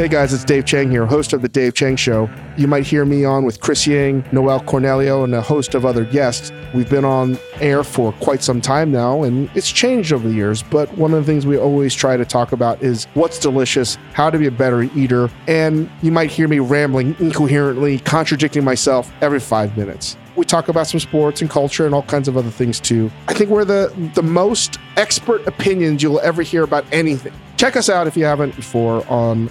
Hey guys, it's Dave Chang here, host of The Dave Chang Show. You might hear me on with Chris Ying, Noel Cornelio, and a host of other guests. We've been on air for quite some time now, and it's changed over the years. But one of the things we always try to talk about is what's delicious, how to be a better eater, and you might hear me rambling incoherently, contradicting myself every five minutes we talk about some sports and culture and all kinds of other things too. I think we're the the most expert opinions you'll ever hear about anything. Check us out if you haven't before on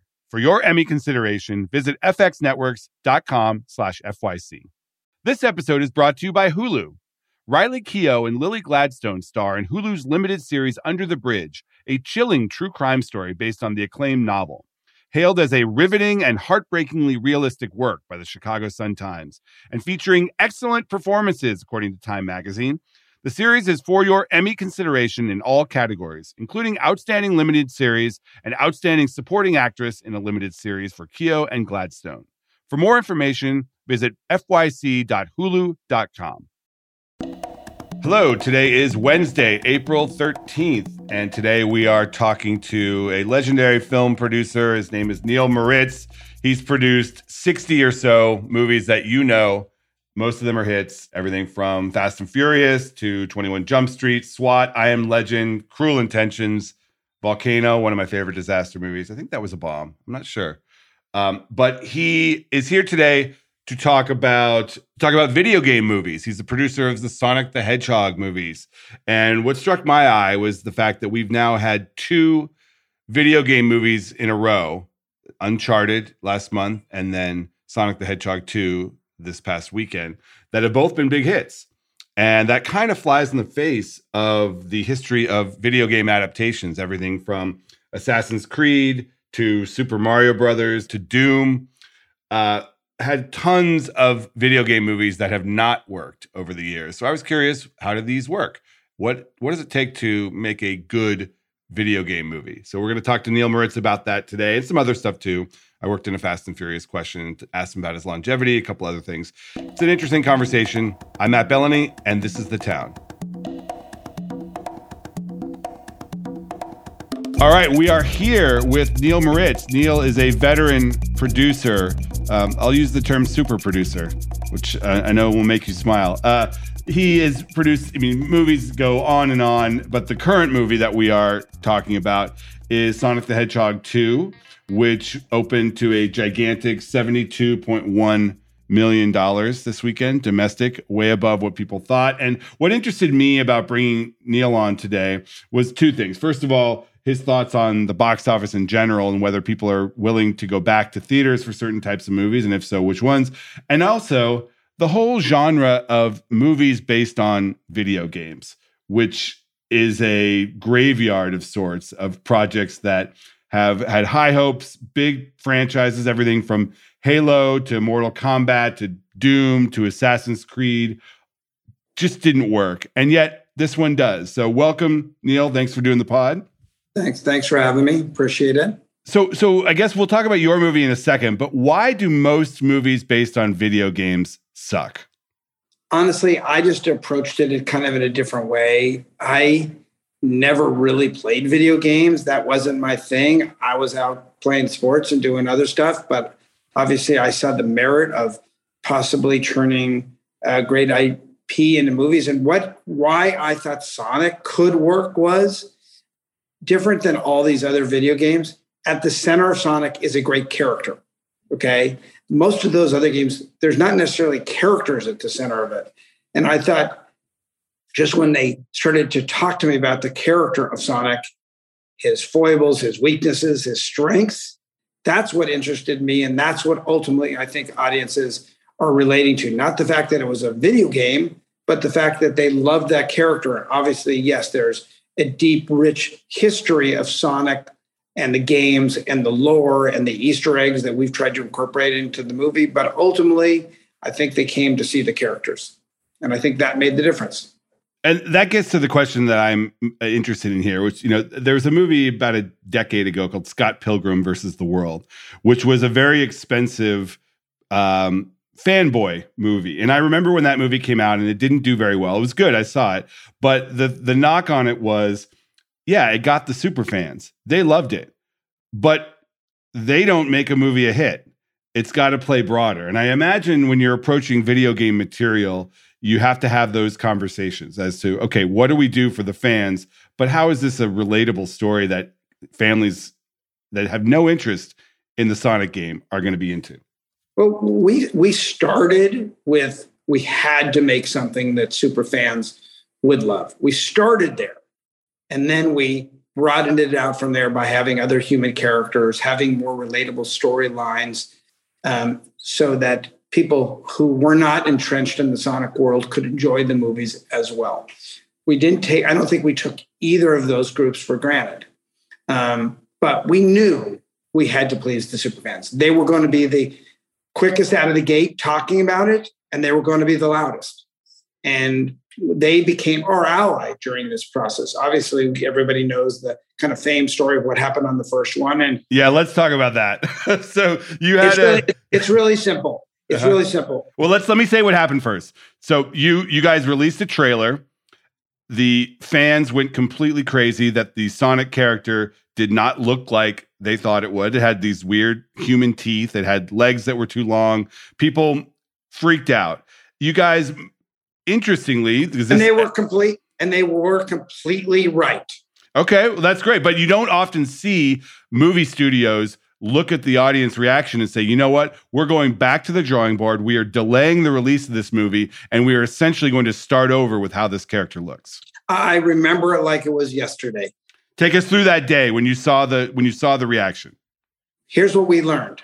For your Emmy consideration, visit fxnetworks.com slash FYC. This episode is brought to you by Hulu. Riley Keough and Lily Gladstone star in Hulu's limited series Under the Bridge, a chilling true crime story based on the acclaimed novel. Hailed as a riveting and heartbreakingly realistic work by the Chicago Sun-Times, and featuring excellent performances, according to Time magazine, the series is for your Emmy consideration in all categories, including Outstanding Limited Series and Outstanding Supporting Actress in a Limited Series for Keough and Gladstone. For more information, visit fyc.hulu.com. Hello, today is Wednesday, April 13th, and today we are talking to a legendary film producer. His name is Neal Moritz. He's produced 60 or so movies that you know most of them are hits. Everything from Fast and Furious to 21 Jump Street, SWAT, I Am Legend, Cruel Intentions, Volcano, one of my favorite disaster movies. I think that was a bomb. I'm not sure. Um, but he is here today to talk about talk about video game movies. He's the producer of the Sonic the Hedgehog movies. And what struck my eye was the fact that we've now had two video game movies in a row, Uncharted last month and then Sonic the Hedgehog 2 this past weekend that have both been big hits. And that kind of flies in the face of the history of video game adaptations, everything from Assassin's Creed to Super Mario Brothers to Doom. Uh, had tons of video game movies that have not worked over the years. So I was curious, how do these work? What what does it take to make a good video game movie? So we're going to talk to Neal Moritz about that today and some other stuff too. I worked in a Fast and Furious question asked him about his longevity, a couple other things. It's an interesting conversation. I'm Matt Belloni, and this is The Town. All right, we are here with Neal Moritz. Neal is a veteran producer. Um, I'll use the term super producer, which uh, I know will make you smile. Uh, he has produced, I mean, movies go on and on, but the current movie that we are talking about is Sonic the Hedgehog 2 which opened to a gigantic $72.1 million this weekend, domestic, way above what people thought. And what interested me about bringing Neal on today was two things. First of all, his thoughts on the box office in general and whether people are willing to go back to theaters for certain types of movies, and if so, which ones. And also the whole genre of movies based on video games, which is a graveyard of sorts of projects that have had high hopes, big franchises, everything from Halo to Mortal Kombat to Doom to Assassin's Creed, just didn't work. And yet this one does. So welcome, Neal. Thanks for doing the pod. Thanks. Thanks for having me. Appreciate it. So so I guess we'll talk about your movie in a second, but why do most movies based on video games suck? Honestly, I just approached it kind of in a different way. I never really played video games. That wasn't my thing. I was out playing sports and doing other stuff, but obviously I saw the merit of possibly turning a great IP into movies. And what why I thought Sonic could work was different than all these other video games. At the center of Sonic is a great character. Okay. Most of those other games, there's not necessarily characters at the center of it. And I thought just when they started to talk to me about the character of Sonic, his foibles, his weaknesses, his strengths, that's what interested me. And that's what ultimately I think audiences are relating to. Not the fact that it was a video game, but the fact that they loved that character. And obviously, yes, there's a deep, rich history of Sonic and the games and the lore and the Easter eggs that we've tried to incorporate into the movie. But ultimately, I think they came to see the characters. And I think that made the difference. And that gets to the question that I'm uh, interested in here, which, you know, there was a movie about a decade ago called Scott Pilgrim versus the World, which was a very expensive um, fanboy movie. And I remember when that movie came out and it didn't do very well. It was good, I saw it. But the the knock on it was, yeah, it got the super fans. They loved it. But they don't make a movie a hit. It's got to play broader. And I imagine when you're approaching video game material, you have to have those conversations as to okay what do we do for the fans? But how is this a relatable story that families that have no interest in the sonic game are going to be into? Well we we started with we had to make something that super fans would love. We started there and then we broadened it out from there by having other human characters having more relatable storylines um, so that people who were not entrenched in the Sonic world could enjoy the movies as well. We didn't take, I don't think we took either of those groups for granted. Um, but we knew we had to please the superfans. They were going to be the quickest out of the gate talking about it, and they were going to be the loudest. And they became our ally during this process. Obviously, everybody knows the kind of fame story of what happened on the first one. And yeah, let's talk about that. so you had it's really, it's really simple. It's uh-huh. really simple. Well, let's let me say what happened first. So you you guys released a trailer. The fans went completely crazy that the Sonic character did not look like they thought it would. It had these weird human teeth. It had legs that were too long. People freaked out. You guys, interestingly, this, and they were complete, and they were completely right. Okay, well, that's great. But you don't often see movie studios look at the audience reaction and say, you know what? We're going back to the drawing board. We are delaying the release of this movie, and we are essentially going to start over with how this character looks. I remember it like it was yesterday. Take us through that day when you saw the when you saw the reaction. Here's what we learned.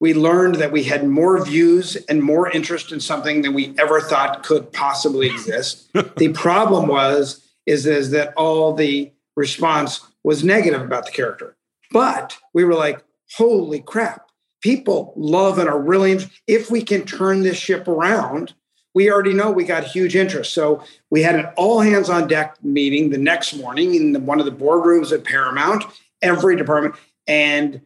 We learned that we had more views and more interest in something than we ever thought could possibly exist. the problem was is, is that all the response was negative about the character. But we were like, holy crap, people love and are really, if we can turn this ship around, we already know we got huge interest. So we had an all hands on deck meeting the next morning in the, one of the boardrooms at Paramount, every department, and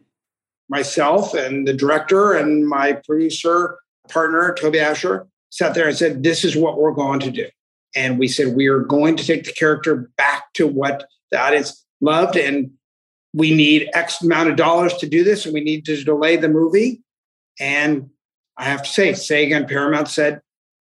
myself and the director and my producer partner, Toby Ascher, sat there and said, This is what we're going to do. And we said, We are going to take the character back to what the audience loved. And we need X amount of dollars to do this and we need to delay the movie. And I have to say, Sega and Paramount said,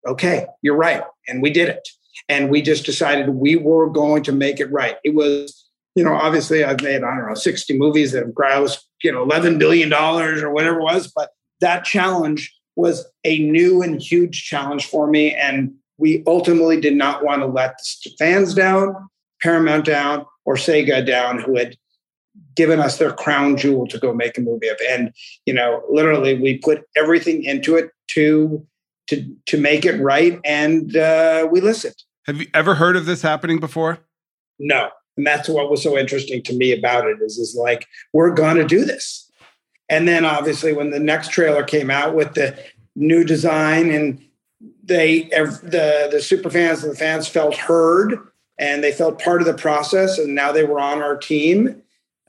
okay, you're right. And we did it. And we just decided we were going to make it right. It was, you know, obviously I've made, I don't know, 60 movies that have grossed, you know, $11 billion or whatever it was. But that challenge was a new and huge challenge for me. And we ultimately did not want to let the fans down, Paramount down, or Sega down, who had given us their crown jewel to go make a movie of. And, you know, literally we put everything into it to to to make it right and uh, we listened. Have you ever heard of this happening before? No. And that's what was so interesting to me about it is is like, we're gonna do this. And then obviously when the next trailer came out with the new design and they the the super fans and the fans felt heard and they felt part of the process and now they were on our team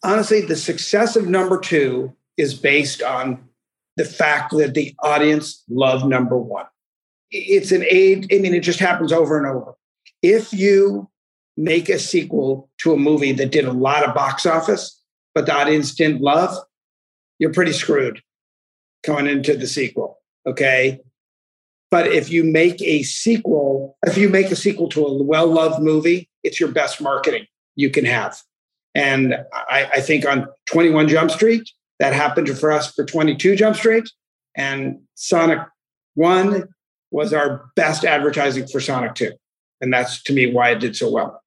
honestly, the success of number two is based on the fact that the audience loved number one. It's an aid, I mean, it just happens over and over. If you make a sequel to a movie that did a lot of box office, but the audience didn't love, you're pretty screwed coming into the sequel. Okay. But if you make a sequel, if you make a sequel to a well loved movie, it's your best marketing you can have. And I, I, think on 21 Jump Street, that happened for us for 22 Jump Street. And Sonic 1 was our best advertising for Sonic 2. And that's to me why it did so well.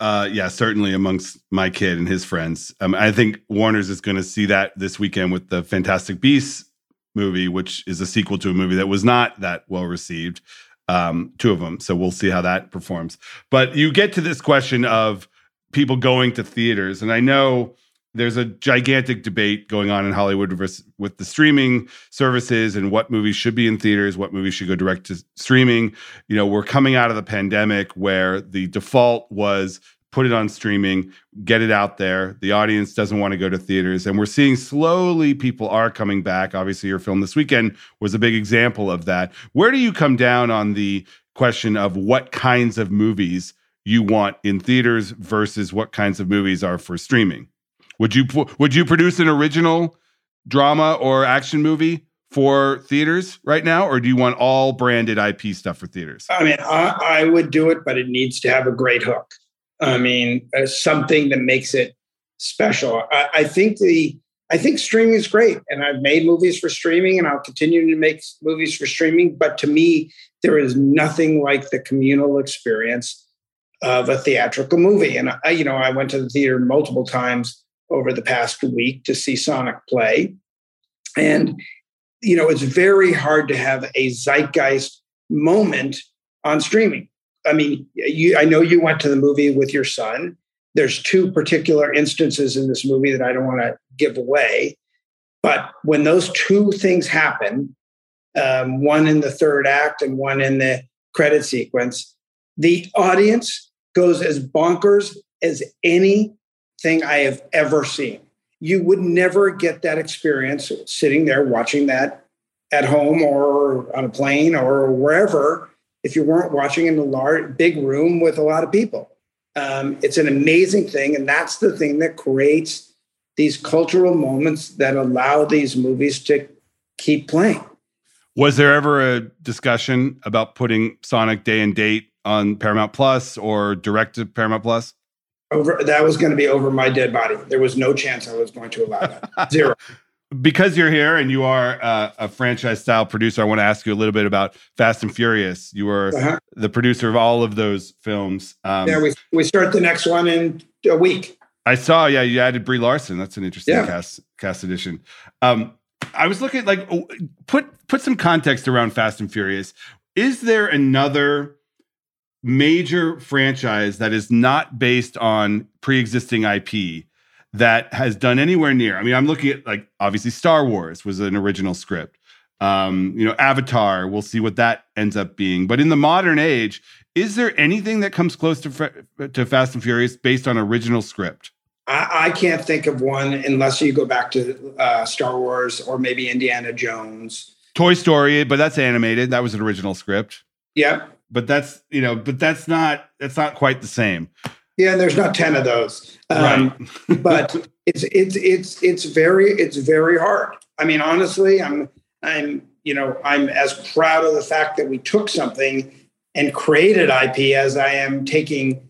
Uh, yeah, certainly amongst my kid and his friends. Um, I think Warner's is going to see that this weekend with the Fantastic Beasts movie, which is a sequel to a movie that was not that well received. Um, two of them. So we'll see how that performs. But you get to this question of people going to theaters. And I know there's a gigantic debate going on in Hollywood with the streaming services and what movies should be in theaters, what movies should go direct to streaming. You know, we're coming out of the pandemic where the default was put it on streaming, get it out there. The audience doesn't want to go to theaters. And we're seeing slowly people are coming back. Obviously, your film this weekend was a big example of that. Where do you come down on the question of what kinds of movies you want in theaters versus what kinds of movies are for streaming? Would you would you produce an original drama or action movie for theaters right now, or do you want all branded IP stuff for theaters? I mean, I, I would do it, but it needs to have a great hook. I mean, uh, something that makes it special. I, I, think the I think streaming is great, and I've made movies for streaming, and I'll continue to make movies for streaming. But to me, there is nothing like the communal experience of a theatrical movie. And I, you know, I went to the theater multiple times over the past week to see Sonic play, and you know, it's very hard to have a zeitgeist moment on streaming. I mean, you, I know you went to the movie with your son. There's two particular instances in this movie that I don't want to give away. But when those two things happen, um, one in the third act and one in the credit sequence, the audience goes as bonkers as anything I have ever seen. You would never get that experience sitting there watching that at home or on a plane or wherever if you weren't watching in a large, big room with a lot of people. Um, it's an amazing thing. And that's the thing that creates these cultural moments that allow these movies to keep playing. Was there ever a discussion about putting Sonic Day and Date on Paramount Plus or direct to Paramount Plus? Over that was going to be over my dead body. There was no chance I was going to allow that. Zero because you're here and you are uh, a franchise style producer, I want to ask you a little bit about Fast and Furious. You were uh-huh. the producer of all of those films. Um, yeah, we we start the next one in a week. I saw. Yeah, you added Brie Larson. That's an interesting yeah. cast cast edition. Um, I was looking like put put some context around Fast and Furious. Is there another major franchise that is not based on pre-existing IP that has done anywhere near. I mean, I'm looking at like obviously Star Wars was an original script. Um, you know, Avatar, we'll see what that ends up being. But in the modern age, is there anything that comes close to to Fast and Furious based on original script? I, I can't think of one unless you go back to uh, Star Wars or maybe Indiana Jones. Toy Story, but that's animated. That was an original script. Yep. But that's you know, but that's not that's not quite the same. Yeah, and there's not ten of those. Um, right. but it's it's it's it's very it's very hard. I mean, honestly, I'm I'm you know I'm as proud of the fact that we took something and created IP as I am taking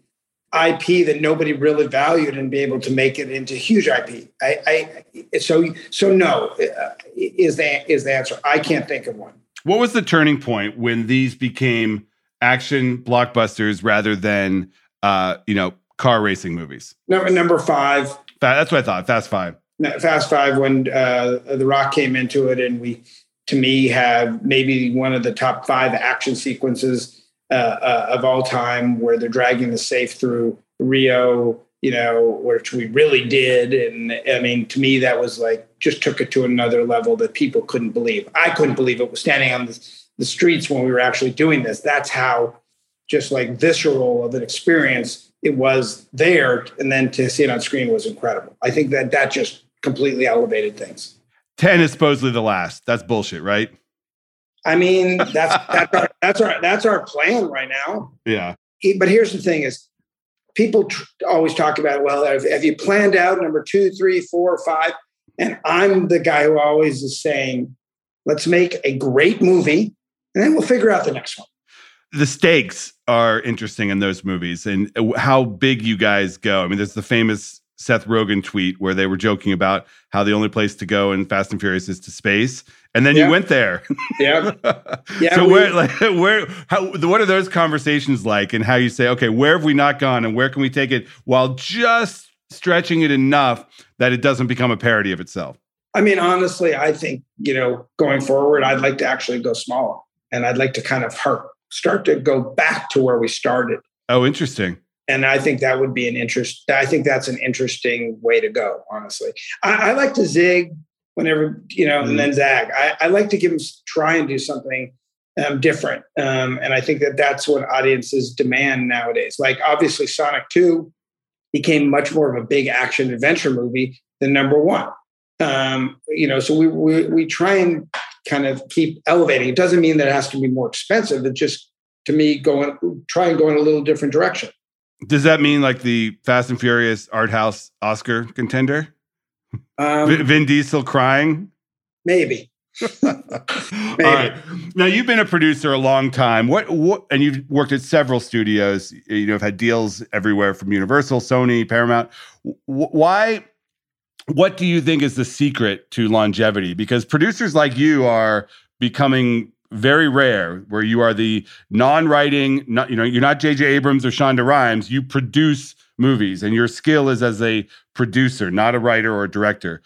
IP that nobody really valued and be able to make it into huge IP. I, I so so no uh, is the is the answer. I can't think of one. What was the turning point when these became action blockbusters rather than uh, you know, car racing movies? Number number five. That's what I thought. Fast Five. Fast Five. When uh, The Rock came into it, and we, to me, have maybe one of the top five action sequences uh, uh, of all time, where they're dragging the safe through Rio. You know, which we really did, and I mean, to me, that was like just took it to another level that people couldn't believe. I couldn't believe it was standing on the, the streets when we were actually doing this. That's how just like visceral of an experience it was there. And then to see it on screen was incredible. I think that that just completely elevated things. 10 is supposedly the last. That's bullshit right? I mean that's that's our that's our that's our plan right now. Yeah. But here's the thing is people tr- always talk about well have, have you planned out number two three four five? And i'm the guy who always is saying let's make a great movie and then we'll figure out the next one the stakes are interesting in those movies and how big you guys go. I mean, there's the famous Seth Rogen tweet where they were joking about how the only place to go in Fast and Furious is to space, and then yeah. you went there. Yeah. yeah so we, where, like, where, how, what are those conversations like, and how you say, okay, where have we not gone, and where can we take it while just stretching it enough that it doesn't become a parody of itself? I mean, honestly, I think you know, going forward, I'd like to actually go smaller, and I'd like to kind of harp start to go back to where we started. Oh, interesting. and I think that would be an interest. I think that's an interesting way to go. Honestly, I, I like to zig whenever you know, mm-hmm. and then zag. I, I, like to give them try and do something um, different, um, and I think that that's what audiences demand nowadays. Like obviously, Sonic Two became much more of a big action adventure movie than number one. Um, you know, so we, we we try and kind of keep elevating. It doesn't mean that it has to be more expensive. It just to me going try and go in a little different direction. Does that mean like the Fast and Furious art house Oscar contender? Um, Vin Diesel crying? Maybe. maybe. All right. Now you've been a producer a long time. What what and you've worked at several studios. You know, have had deals everywhere from Universal, Sony, Paramount. Why what do you think is the secret to longevity? Because producers like you are becoming very rare where you are the non-writing not you know you're not jj abrams or shonda rhimes. You produce movies and your skill is as a producer not a writer or a director.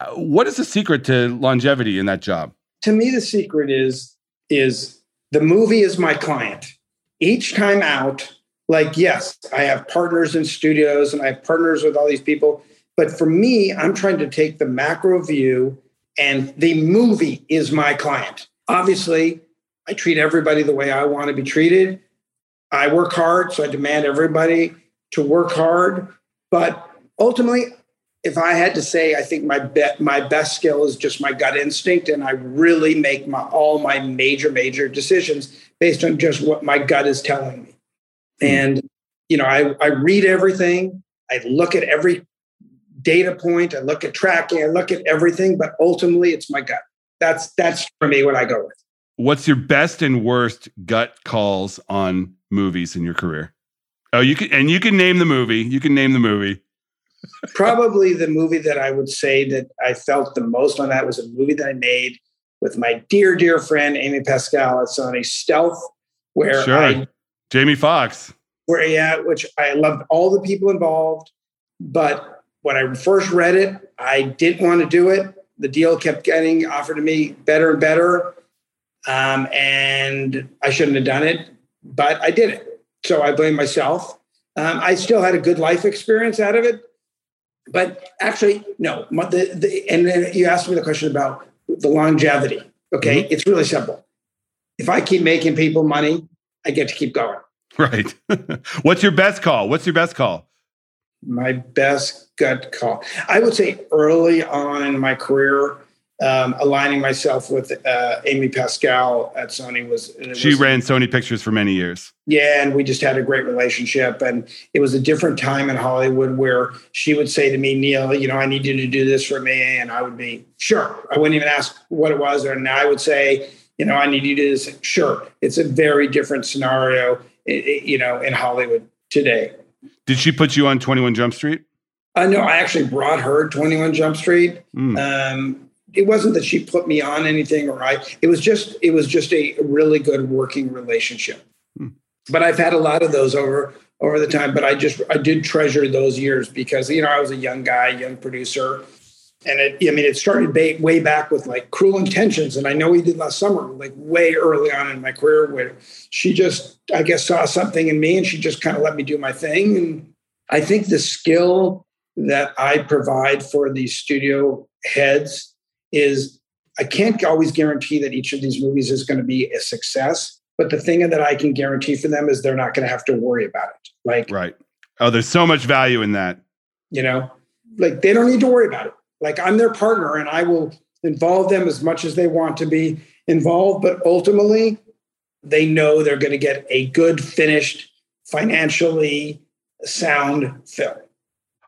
Uh, what is the secret to longevity in that job? To me the secret is is the movie is my client. Each time out like yes i have partners in studios and i have partners with all these people but for me i'm trying to take the macro view and the movie is my client obviously, I treat everybody the way I want to be treated. I work hard, so I demand everybody to work hard. But ultimately, if I had to say, I think my bet my best skill is just my gut instinct, and I really make my all my major major decisions based on just what my gut is telling me. Mm-hmm. And you know, I, I read everything. I look at every data point. I look at tracking. I look at everything. But ultimately, it's my gut that's that's for me what I go with. What's your best and worst gut calls on movies in your career? Oh, you can and you can name the movie. You can name the movie. Probably the movie that I would say that I felt the most on that was a movie that I made with my dear, dear friend Amy Pascal at Sony Stealth, where sure. I Jamie Foxx. Where yeah, which I loved all the people involved, but when I first read it, I didn't want to do it the deal kept getting offered to me better and better. Um, and I shouldn't have done it, but I did it. So I blame myself. Um, I still had a good life experience out of it. But actually, no. The, the, and then you asked me the question about the longevity. Okay. Mm-hmm. It's really simple. If I keep making people money, I get to keep going. Right. What's your best call? What's your best call? My best gut call. I would say early on in my career, um, aligning myself with uh, Amy Pascal at Sony was. She was, ran Sony Pictures for many years. Yeah, and we just had a great relationship. And it was a different time in Hollywood where she would say to me, Neal, you know, I need you to do this for me. And I would be, sure. I wouldn't even ask what it was. And I would say, you know, I need you to do this. Sure. It's a very different scenario, you know, in Hollywood today. Did she put you on 21 Jump Street? Uh, no, I actually brought her 21 Jump Street. Mm. Um, it wasn't that she put me on anything or I, it was just, it was just a really good working relationship. Mm. But I've had a lot of those over, over the time, but I just, I did treasure those years because, you know, I was a young guy, young producer and it, I mean, it started ba- way back with like Cruel Intentions, and I know we did last summer, like way early on in my career, where she just, I guess, saw something in me, and she just kind of let me do my thing. And I think the skill that I provide for these studio heads is I can't always guarantee that each of these movies is going to be a success, but the thing that I can guarantee for them is they're not going to have to worry about it. Like, right? Oh, there's so much value in that. You know, like they don't need to worry about it like I'm their partner and I will involve them as much as they want to be involved, but ultimately they know they're going to get a good, finished, financially sound film.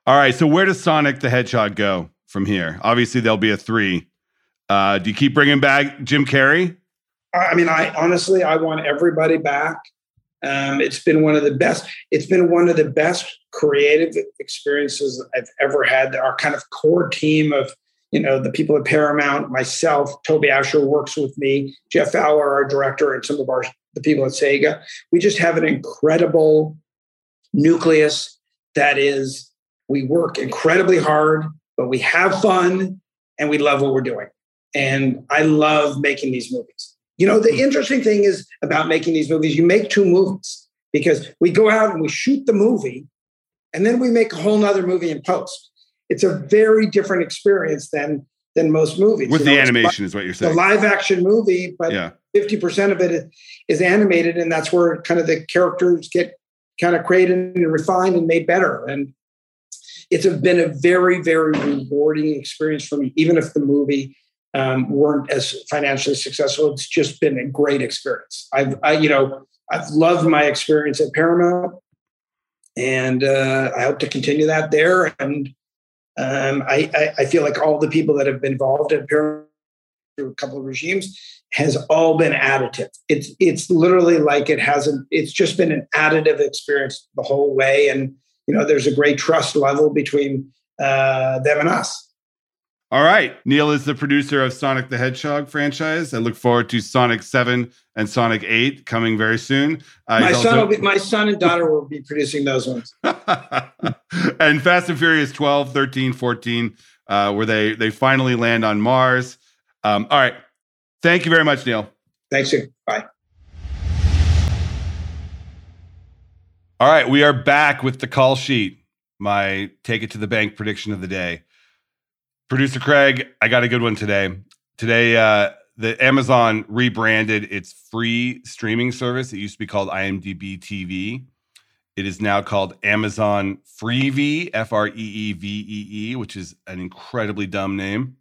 All right. So where does Sonic the Hedgehog go from here? Obviously, there'll be a three. Uh, do you keep bringing back Jim Carrey? I mean, I honestly, I want everybody back. Um, it's been one of the best. It's been one of the best creative experiences I've ever had. Our kind of core team of you know the people at Paramount, myself, Toby Ascher works with me, Jeff Fowler, our director, and some of our the people at Sega. We just have an incredible nucleus that is we work incredibly hard, but we have fun and we love what we're doing. And I love making these movies. You know, the hmm. interesting thing is about making these movies, you make two movies. because we go out and we shoot the movie and then we make a whole nother movie in post. It's a very different experience than than most movies. With you the animation is what you're saying. The live action movie, but yeah. 50% of it is, is animated and that's where kind of the characters get kind of created and refined and made better. And it's been a very, very rewarding experience for me, even if the movie um, weren't as financially successful. It's just been a great experience. I've, I, you know, I've loved my experience at Paramount, and uh, I hope to continue that there. And um, I, I, I, feel like all the people that have been involved at Paramount through a couple of regimes has all been additive. It's it's literally like it hasn't. It's just been an additive experience the whole way, and you know, there's a great trust level between uh, them and us. All right. Neal is the producer of Sonic the Hedgehog franchise. I look forward to Sonic 7 and Sonic 8 coming very soon. Uh, my, son also- be, my son and daughter will be producing those ones. and Fast and Furious 12, 13, 14, uh, where they, they finally land on Mars. Um, all right. Thank you very much, Neal. Thanks. You. Bye. All right. We are back with the call sheet, my take it to the bank prediction of the day. Producer Craig, I got a good one today. Today, uh, the Amazon rebranded its free streaming service. It used to be called IMDb TV. It is now called Amazon Freevee, F R E E V E E, which is an incredibly dumb name.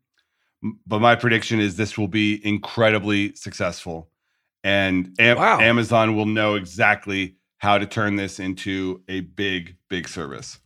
But my prediction is this will be incredibly successful. And Am- wow. Amazon will know exactly how to turn this into a big, big service.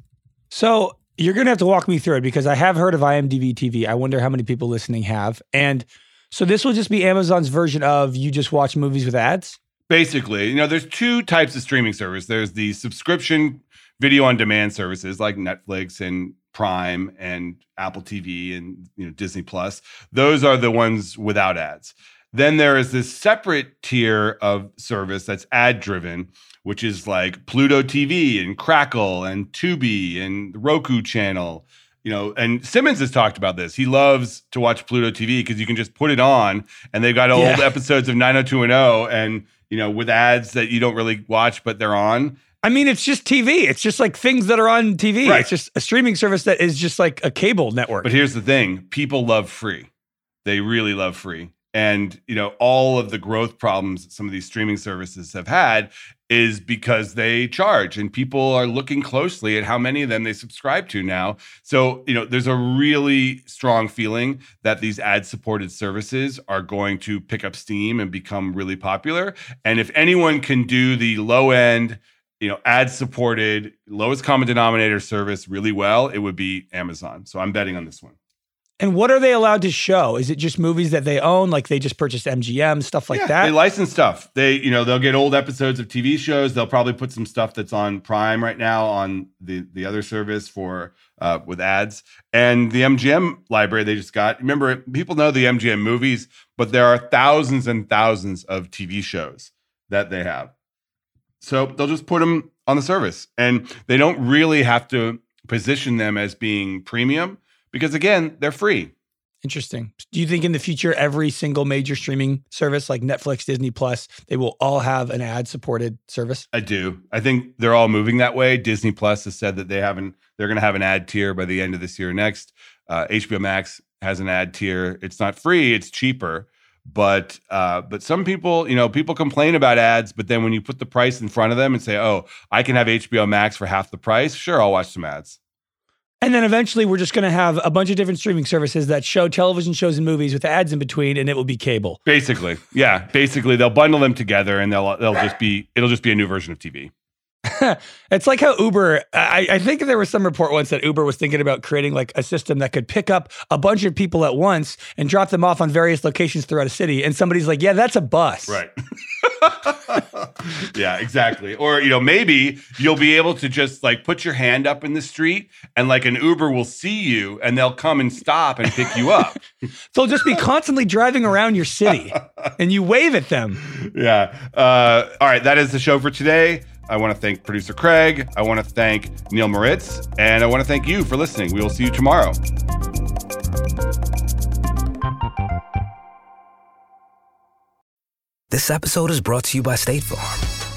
So you're going to have to walk me through it because I have heard of IMDb TV. I wonder how many people listening have. And so this will just be Amazon's version of you just watch movies with ads? Basically, you know, there's two types of streaming service. There's the subscription video on demand services like Netflix and Prime and Apple TV and you know Disney Plus. Those are the ones without ads. Then there is this separate tier of service that's ad driven, which is like Pluto TV and Crackle and Tubi and the Roku channel. You know, and Simmons has talked about this. He loves to watch Pluto TV because you can just put it on and they've got old yeah. episodes of 90210 and, you know, with ads that you don't really watch, but they're on. I mean, it's just TV. It's just like things that are on TV. Right. It's just a streaming service that is just like a cable network. But here's the thing people love free. They really love free and you know all of the growth problems some of these streaming services have had is because they charge and people are looking closely at how many of them they subscribe to now. So you know there's a really strong feeling that these ad supported services are going to pick up steam and become really popular. And if anyone can do the low end you know ad supported lowest common denominator service really well it would be amazon. So i'm betting on this one and what are they allowed to show? Is it just movies that they own, like they just purchased MGM stuff like yeah, that? They license stuff. They, you know, they'll get old episodes of TV shows. They'll probably put some stuff that's on Prime right now on the the other service for uh, with ads. And the MGM library they just got. Remember, people know the MGM movies, but there are thousands and thousands of TV shows that they have. So they'll just put them on the service, and they don't really have to position them as being premium because again, they're free. Interesting. Do you think in the future every single major streaming service like Netflix, Disney Plus, they will all have an ad supported service? I do. I think they're all moving that way. Disney Plus has said that they haven't they're going to have an ad tier by the end of this year next. Uh, HBO Max has an ad tier. It's not free, it's cheaper. But uh, but some people, you know, people complain about ads, but then when you put the price in front of them and say, "Oh, I can have HBO Max for half the price," sure, I'll watch some ads. And then eventually we're just going to have a bunch of different streaming services that show television shows and movies with ads in between and it will be cable. Basically. Yeah, basically they'll bundle them together and they'll they'll just be it'll just be a new version of TV. it's like how Uber, I, I, think there was some report once that Uber was thinking about creating like a system that could pick up a bunch of people at once and drop them off on various locations throughout a city. And somebody's like, yeah, that's a bus. Right. yeah, exactly. Or, you know, maybe you'll be able to just like put your hand up in the street and like an Uber will see you and they'll come and stop and pick you up. They'll just be constantly driving around your city and you wave at them. Yeah. Uh, all right. That is the show for today. I want to thank producer Craig. I want to thank Neal Moritz. And I want to thank you for listening. We will see you tomorrow. This episode is brought to you by State Farm.